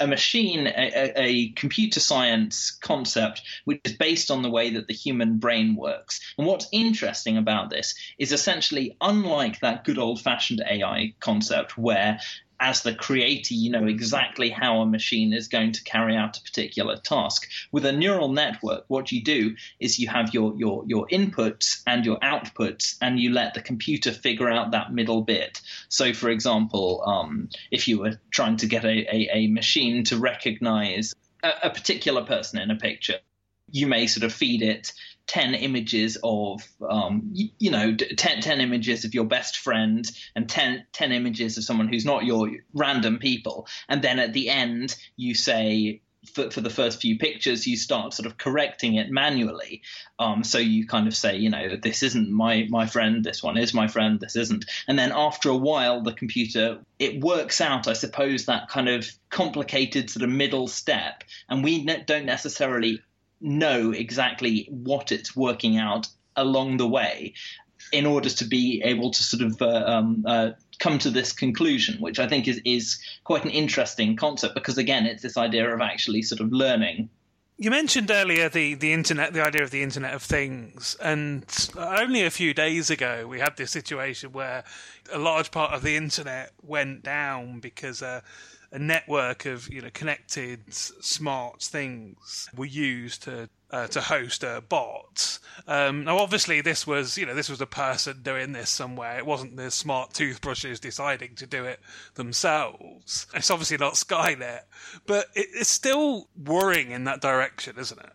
a, machine, a, a, computer science concept, which is based on the way that the human brain works. And what's interesting about this is essentially, unlike that good old fashioned AI concept where as the creator, you know exactly how a machine is going to carry out a particular task. With a neural network, what you do is you have your, your, your inputs and your outputs, and you let the computer figure out that middle bit. So, for example, um, if you were trying to get a, a, a machine to recognize a, a particular person in a picture, you may sort of feed it 10 images of um, you, know 10, 10, images of your best friend and 10, 10 images of someone who's not your random people. And then at the end you say for, for the first few pictures you start sort of correcting it manually. Um, so you kind of say you know this isn't my my friend this one is my friend this isn't. And then after a while the computer it works out i suppose that kind of complicated sort of middle step. And we ne- don't necessarily know exactly what it's working out along the way in order to be able to sort of uh, um, uh, come to this conclusion, which I think is, is quite an interesting concept because, again, it's this idea of actually sort of learning. You mentioned earlier the, the internet, the idea of the Internet of Things, and only a few days ago we had this situation where a large part of the internet went down because uh, a network of you know connected smart things were used to uh, to host a bot. Um, now, obviously, this was you know this was a person doing this somewhere. It wasn't the smart toothbrushes deciding to do it themselves. It's obviously not Skynet, but it, it's still worrying in that direction, isn't it?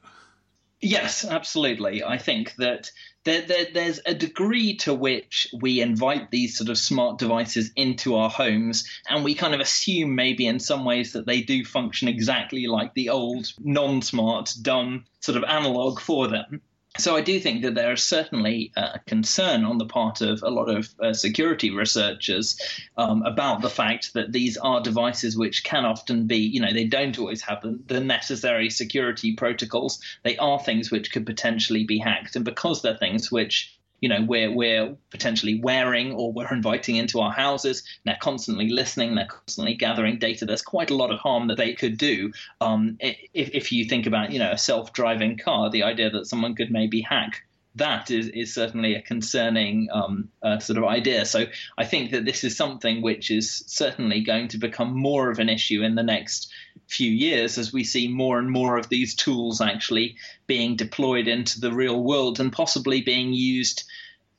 Yes, absolutely. I think that there, there, there's a degree to which we invite these sort of smart devices into our homes, and we kind of assume maybe in some ways that they do function exactly like the old non smart, dumb sort of analog for them. So I do think that there is certainly a concern on the part of a lot of uh, security researchers um, about the fact that these are devices which can often be, you know, they don't always have the, necessary security protocols. They are things which could potentially be hacked, and because they're things which you know we're we're potentially wearing or we're inviting into our houses. They're constantly listening. They're constantly gathering data. There's quite a lot of harm that they could do. Um, if, if you think about you know a self-driving car, the idea that someone could maybe hack that is, is certainly a concerning um, uh, sort of idea. So I think that this is something which is certainly going to become more of an issue in the next few years as we see more and more of these tools actually being deployed into the real world and possibly being used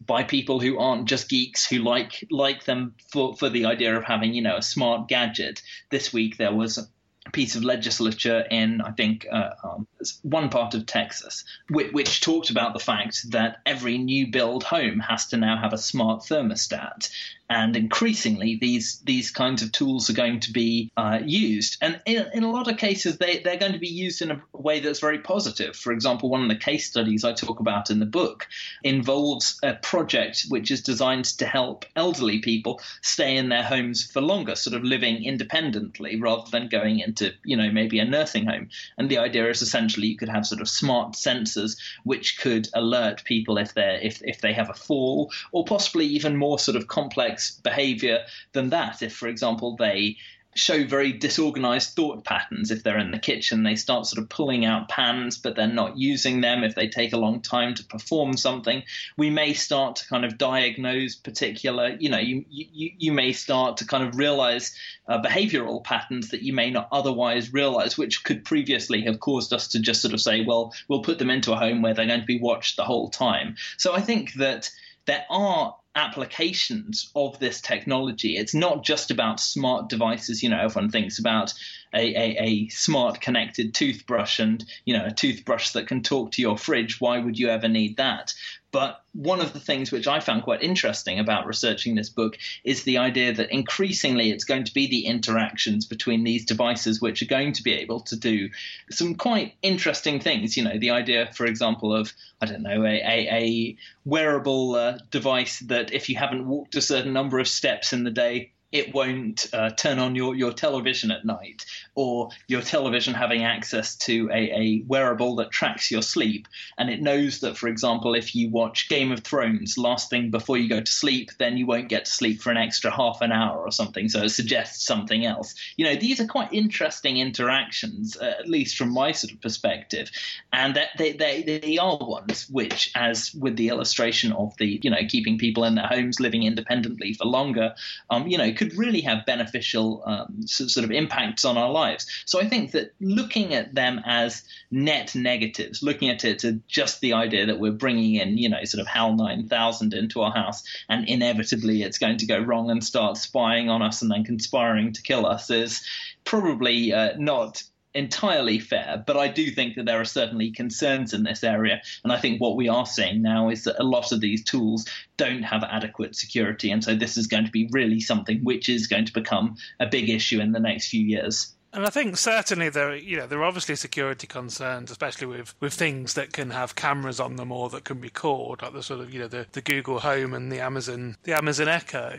by people who aren't just geeks who like like them for, for the idea of having you know a smart gadget. This week there was piece of legislature in, I think, uh, um, one part of Texas, which, which, talked about the fact that every new build home has to now have a smart thermostat. And increasingly these these kinds of tools are going to be uh, used. And in, in a lot of cases they, they're going to be used in a way that's very positive. For example one of the case studies i talk about in the book involves a project which is designed to help elderly people stay in their homes for longer sort of living independently rather than going into you know maybe a nursing home and the idea is essentially you could have sort of smart sensors which could alert people if they're if, if they have a fall or possibly even more sort of complex behavior than that. If, for example, they show very disorganized thought patterns. If they're in the kitchen, they start sort of pulling out pans, but they're not using them. If they take a long time to perform something, we may start to kind of diagnose particular, you know, you, you, you may start to kind of realize uh, behavioral patterns that you may not otherwise realize, which could previously have caused us to just sort of say, well, we'll put them into a home where they're going to be watched the whole time. So I think that there are applications of this technology. It's not just about smart devices. You know, everyone thinks about a, a, a, smart connected toothbrush and, you know, a toothbrush that can talk to your fridge. Why would you ever need that? But one of the things which I found quite interesting about researching this book is the idea that increasingly it's going to be the interactions between these devices which are going to be able to do some quite interesting things. You know, the idea, for example, of, I don't know, a, a, a wearable uh, device that if you haven't walked a certain number of steps in the day, it won't uh, turn on your, your television at night, or your television having access to a, a wearable that tracks your sleep. And it knows that, for example, if you watch Game of Thrones last thing before you go to sleep, then you won't get to sleep for an extra half an hour or something. So it suggests something else. You know, these are quite interesting interactions, uh, at least from my sort of perspective. And that they, they, they are ones which, as with the illustration of the, you know, keeping people in their homes, living independently for longer, um, you know, could really have beneficial um, sort of impacts on our lives. So I think that looking at them as net negatives, looking at it to just the idea that we're bringing in, you know, sort of HAL 9000 into our house and inevitably it's going to go wrong and start spying on us and then conspiring to kill us is probably uh, not entirely fair, but I do think that there are certainly concerns in this area. And I think what we are seeing now is that a lot of these tools don't have adequate security. And so this is going to be really something which is going to become a big issue in the next few years. And I think certainly there, you know, there are obviously security concerns, especially with, with things that can have cameras on them or that can record, like the sort of, you know, the, the Google Home and the Amazon, the Amazon Echo.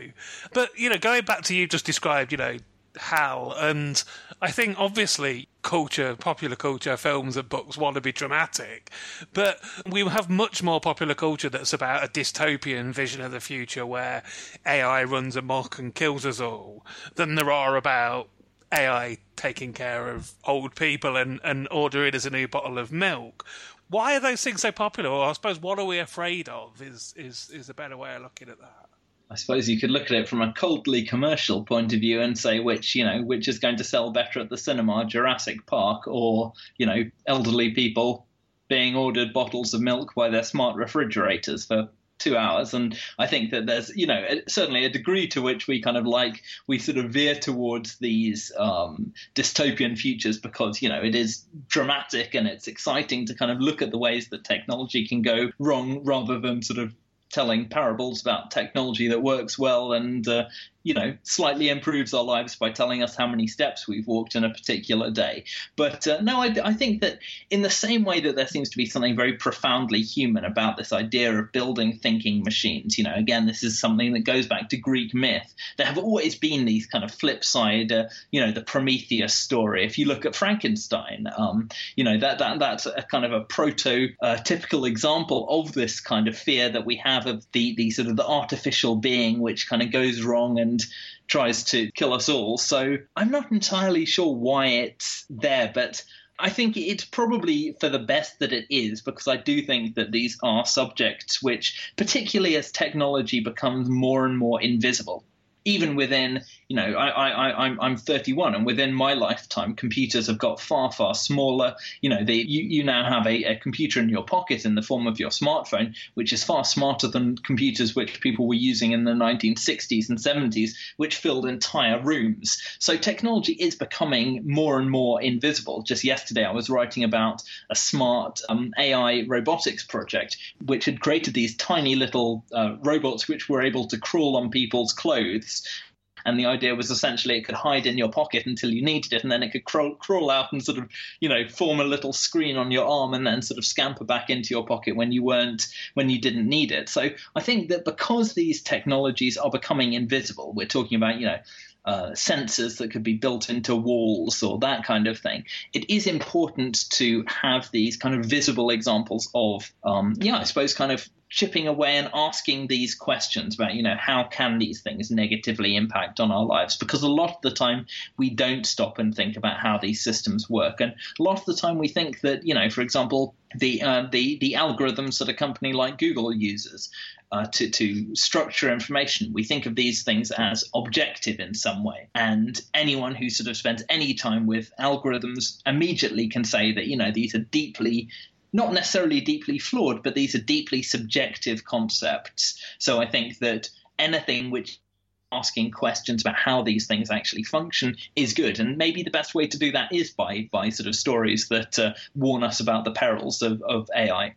But you know, going back to you just described, you know, HAL, and I think obviously culture, popular culture, films and books want to be dramatic, but we have much more popular culture that's about a dystopian vision of the future where AI runs amok and kills us all than there are about AI taking care of old people and, and ordering us a new bottle of milk. Why are those things so popular? Or I suppose what are we afraid of is is is a better way of looking at that. I suppose you could look at it from a coldly commercial point of view and say which, you know, which is going to sell better at the cinema, Jurassic Park, or, you know, elderly people being ordered bottles of milk by their smart refrigerators for two hours. And I think that there's, you know, certainly a degree to which we kind of like, we sort of veer towards these um, dystopian futures because, you know, it is dramatic and it's exciting to kind of look at the ways that technology can go wrong rather than sort of telling parables about technology that works well and uh, you know, slightly improves our lives by telling us how many steps we've walked in a particular day. But uh, no, I, I, think that in the same way that there seems to be something very profoundly human about this idea of building thinking machines, you know, again, this is something that goes back to Greek myth. There have always been these kind of flip side, uh, you know, the Prometheus story. If you look at Frankenstein, um, you know, that, that that's a kind of a prototypical uh, example of this kind of fear that we have of the, the sort of the artificial being which kind of goes wrong and and tries to kill us all. So I'm not entirely sure why it's there, but I think it's probably for the best that it is because I do think that these are subjects which, particularly as technology becomes more and more invisible, even within, you know, I, I, I'm, I'm 31, and within my lifetime, computers have got far, far smaller. You know, they, you, you now have a, a computer in your pocket in the form of your smartphone, which is far smarter than computers which people were using in the 1960s and 70s, which filled entire rooms. So technology is becoming more and more invisible. Just yesterday, I was writing about a smart um, AI robotics project, which had created these tiny little uh, robots which were able to crawl on people's clothes and the idea was essentially it could hide in your pocket until you needed it, and then it could crawl, crawl out and sort of, you know, form a little screen on your arm, and then sort of scamper back into your pocket when you weren't, when you didn't need it. So I think that because these technologies are becoming invisible, we're talking about, you know, uh, sensors that could be built into walls or that kind of thing. It is important to have these kind of visible examples of, um, yeah, I suppose, kind of chipping away and asking these questions about, you know, how can these things negatively impact on our lives? Because a lot of the time we don't stop and think about how these systems work, and a lot of the time we think that, you know, for example, the uh, the the algorithms that a company like Google uses uh, to to structure information, we think of these things as objective in some way, and anyone who sort of spends any time with algorithms immediately can say that you know these are deeply not necessarily deeply flawed, but these are deeply subjective concepts. So I think that anything which asking questions about how these things actually function is good and maybe the best way to do that is by by sort of stories that uh, warn us about the perils of, of ai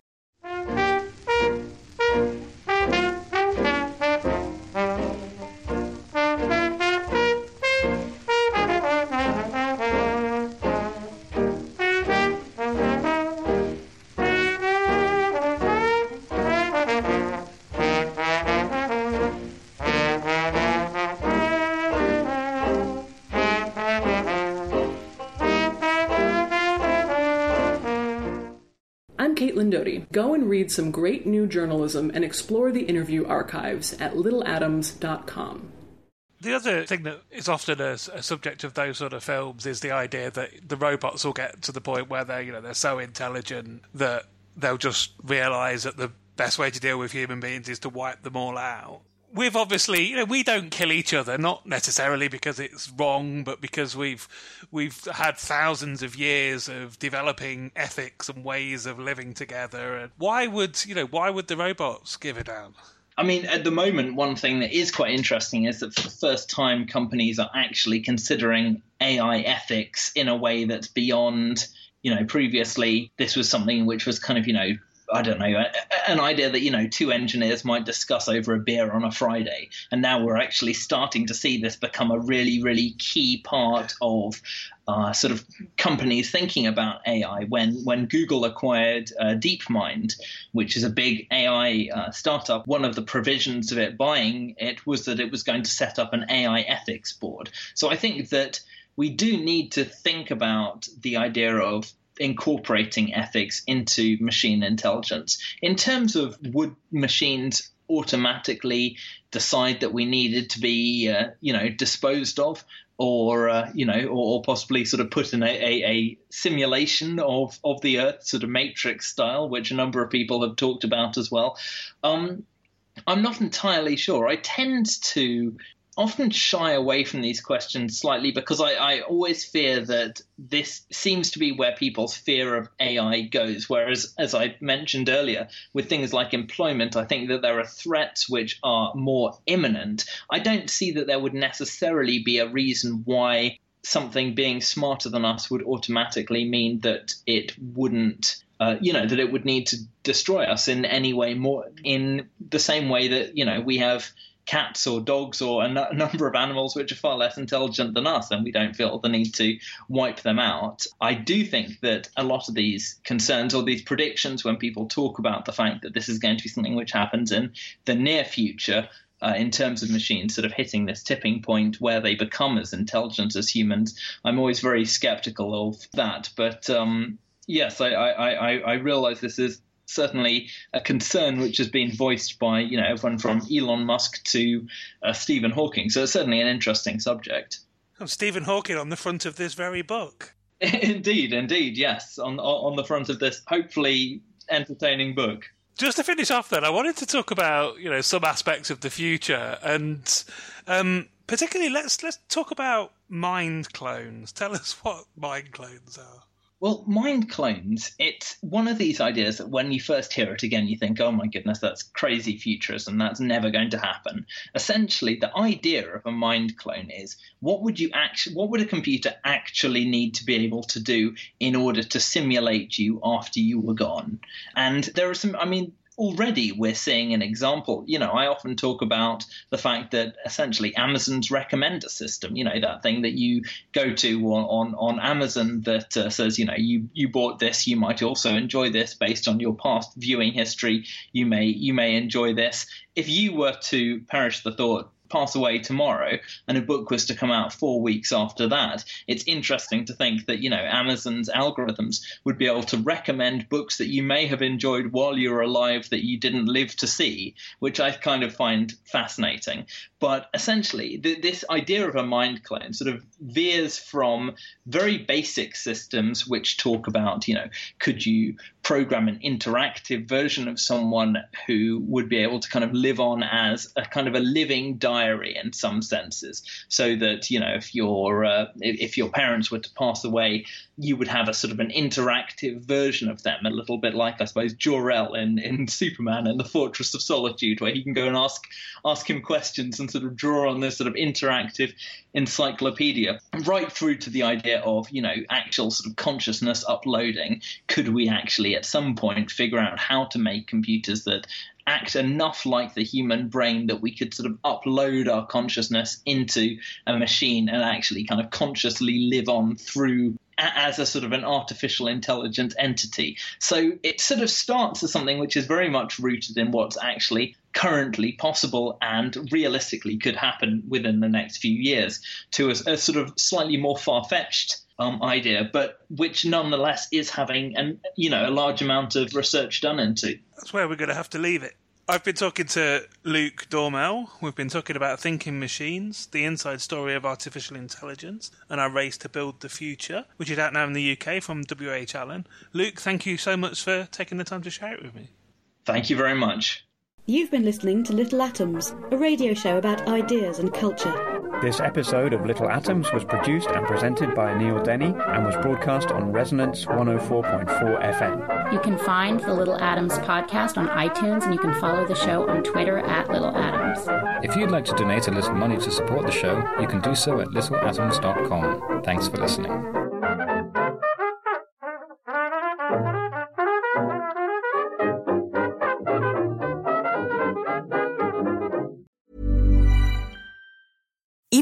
Go and read some great new journalism and explore the interview archives at littleatoms.com. The other thing that is often a, a, subject of those sort of films is the idea that the robots will get to the point where they're you know they're so intelligent that they'll just realise that the best way to deal with human beings is to wipe them all out we've obviously, you know, we don't kill each other, not necessarily because it's wrong, but because we've we've had thousands of years of developing ethics and ways of living together. And why would you know? Why would the robots give it down? I mean, at the moment, one thing that is quite interesting is that for the first time, companies are actually considering AI ethics in a way that's beyond you know, previously this was something which was kind of, you know, I don't know, an idea that, you know, two engineers might discuss over a beer on a Friday. And now we're actually starting to see this become a really, really key part of uh, sort of companies thinking about AI. When, when Google acquired uh, DeepMind, which is a big AI uh, startup, one of the provisions of it buying it was that it was going to set up an AI ethics board. So I think that we do need to think about the idea of incorporating ethics into machine intelligence. In terms of would machines automatically decide that we needed to be, uh, you know, disposed of, or uh, you know, or, or, possibly sort of put in a, a, a, simulation of of the Earth, sort of Matrix style, which a number of people have talked about as well. Um, I'm not entirely sure. I tend to often shy away from these questions slightly because I, I, always fear that this seems to be where people's fear of AI goes. Whereas, as I mentioned earlier, with things like employment, I think that there are threats which are more imminent. I don't see that there would necessarily be a reason why something being smarter than us would automatically mean that it wouldn't uh, you know that it would need to destroy us in any way more in the same way that you know we have cats or dogs or a n- number of animals which are far less intelligent than us, and we don't feel the need to wipe them out. I do think that a lot of these concerns or these predictions, when people talk about the fact that this is going to be something which happens in the near future, uh, in terms of machines sort of hitting this tipping point where they become as intelligent as humans. I'm always very skeptical of that. But um, yes, I, I, I, I realize this is certainly a concern which has been voiced by you know everyone from Elon Musk to uh, Stephen Hawking. So it's certainly an interesting subject. Oh, Stephen Hawking on the front of this very book. indeed, indeed, yes, on on the front of this hopefully entertaining book. Just to finish off, then, I wanted to talk about you know some aspects of the future, and um, particularly let's let's talk about mind clones. Tell us what mind clones are. Well, mind clones, it's one of these ideas that when you first hear it again, you think, oh my goodness, that's crazy futurism. That's never going to happen. Essentially, the idea of a mind clone is what would you actually, what would a computer actually need to be able to do in order to simulate you after you were gone? And there are some, I mean, already we're seeing an example. You know, I often talk about the fact that essentially Amazon's recommender system, you know, that thing that you go to on, on, on Amazon that uh, says, you know, you, you bought this, you might also enjoy this based on your past viewing history. You may you may enjoy this. If you were to perish the thought pass away tomorrow and a book was to come out four weeks after that, it's interesting to think that, you know, Amazon's algorithms would be able to recommend books that you may have enjoyed while you were alive that you didn't live to see, which I kind of find fascinating. But essentially, th- this idea of a mind clone sort of veers from very basic systems which talk about, you know, could you program an interactive version of someone who would be able to kind of live on as a kind of a living diary in some senses, so that you know if your uh, if your parents were to pass away, you would have a sort of an interactive version of them, a little bit like I suppose Jor-El in, in Superman and the Fortress of Solitude, where he can go and ask ask him questions and sort of draw on this sort of interactive encyclopedia, right through to the idea of you know actual sort of consciousness uploading. Could we actually at some point figure out how to make computers that act enough like the human brain that we could sort of upload our consciousness into a machine and actually kind of consciously live on through as a sort of an artificial intelligent entity. So it sort of starts as something which is very much rooted in what's actually currently possible and realistically could happen within the next few years to a, a sort of slightly more far fetched um, idea, but which nonetheless is having an you know a large amount of research done into. That's where we're going to have to leave it. I've been talking to Luke Dormehl. We've been talking about thinking machines, the inside story of artificial intelligence, and our race to build the future, which is out now in the UK from WH Allen. Luke, thank you so much for taking the time to share it with me. Thank you very much. You've been listening to Little Atoms, a radio show about ideas and culture. This episode of Little Atoms was produced and presented by Neil Denny and was broadcast on Resonance 104.4 FM. You can find the Little Atoms podcast on iTunes and you can follow the show on Twitter at Little Atoms. If you'd like to donate a little money to support the show, you can do so at littleatoms.com. Thanks for listening.